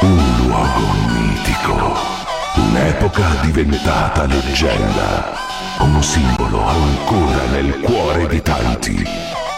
Un luogo mitico. Un'epoca diventata leggenda. Un simbolo ancora nel cuore di tanti.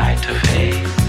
night of hate.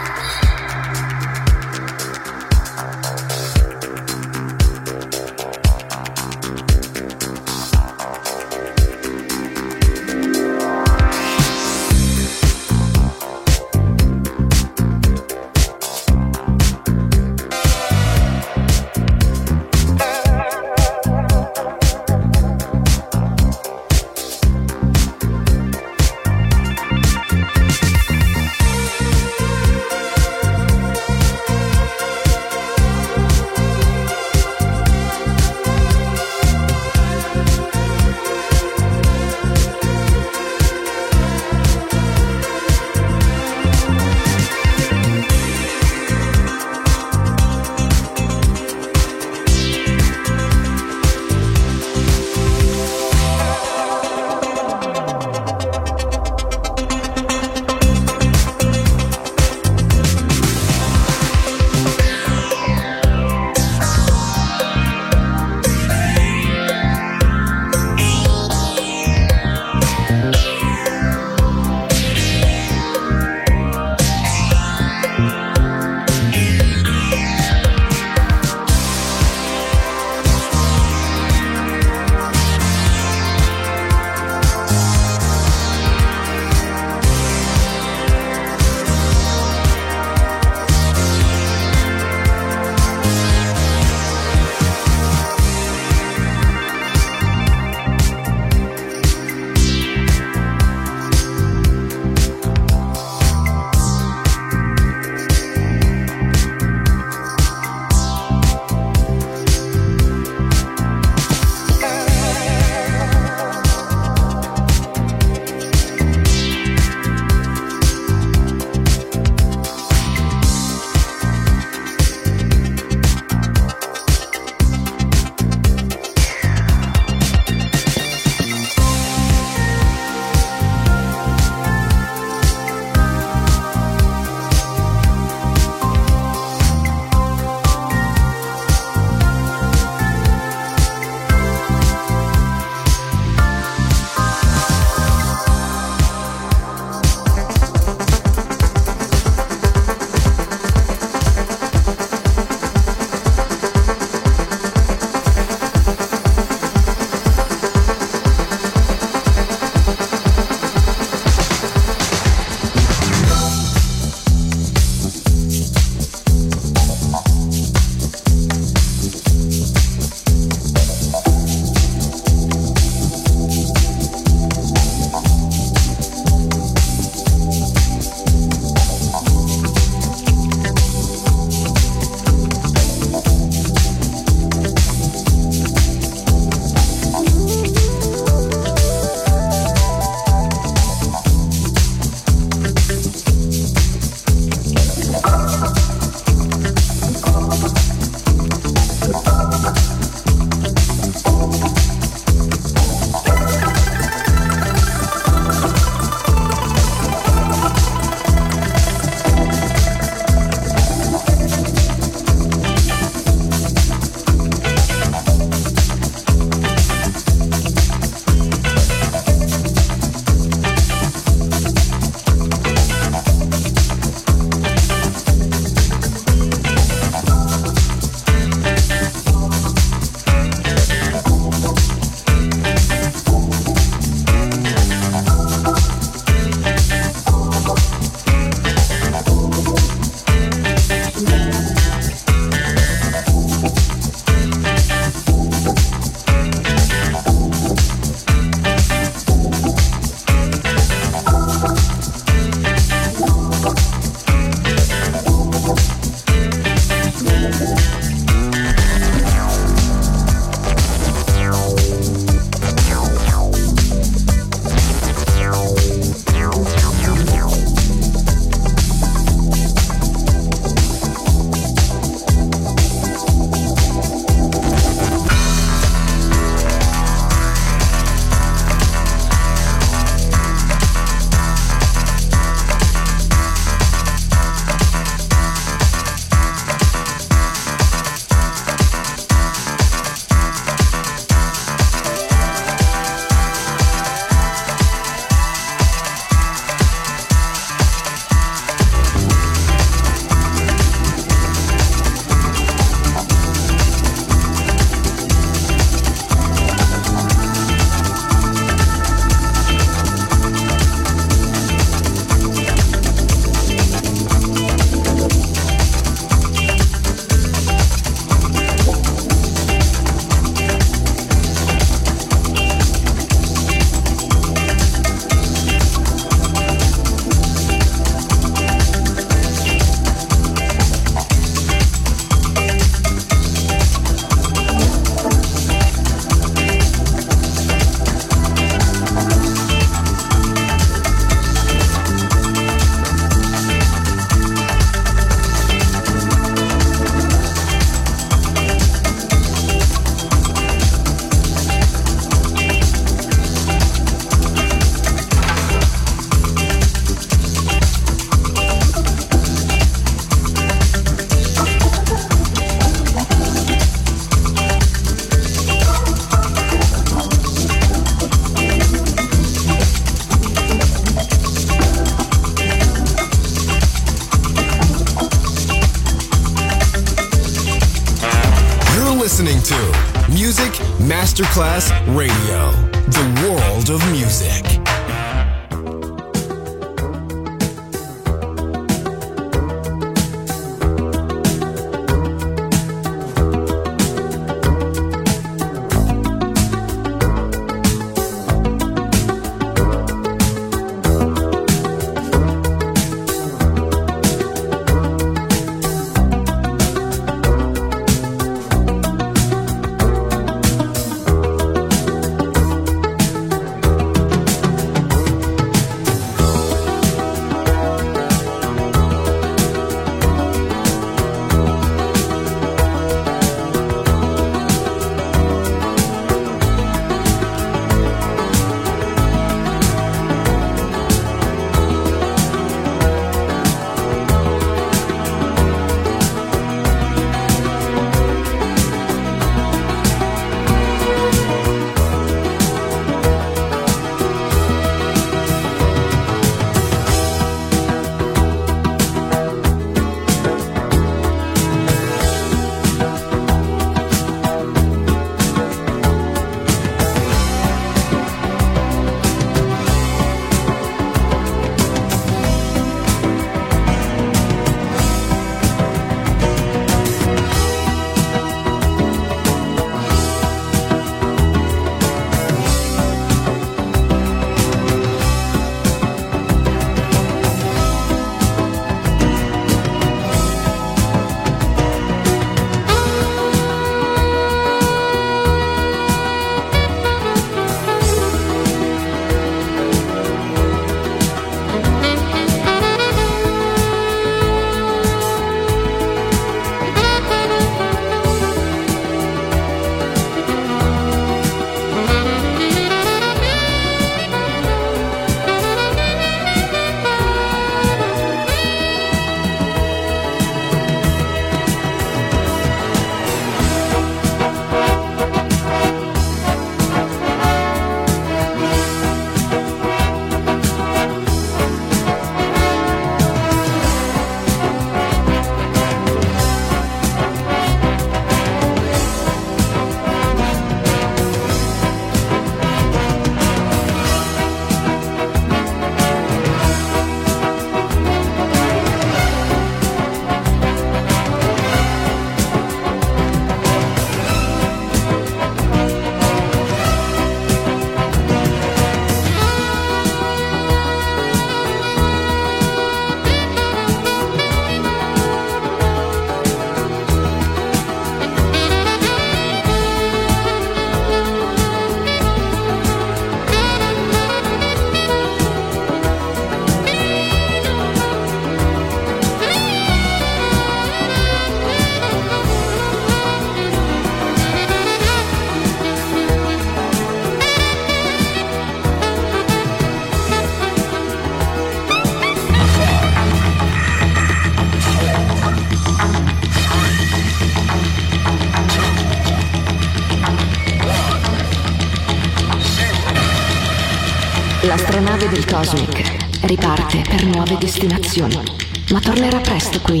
L'astronave del Cosmic riparte per nuove destinazioni, ma tornerà presto qui,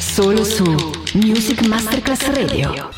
solo su Music Masterclass Radio.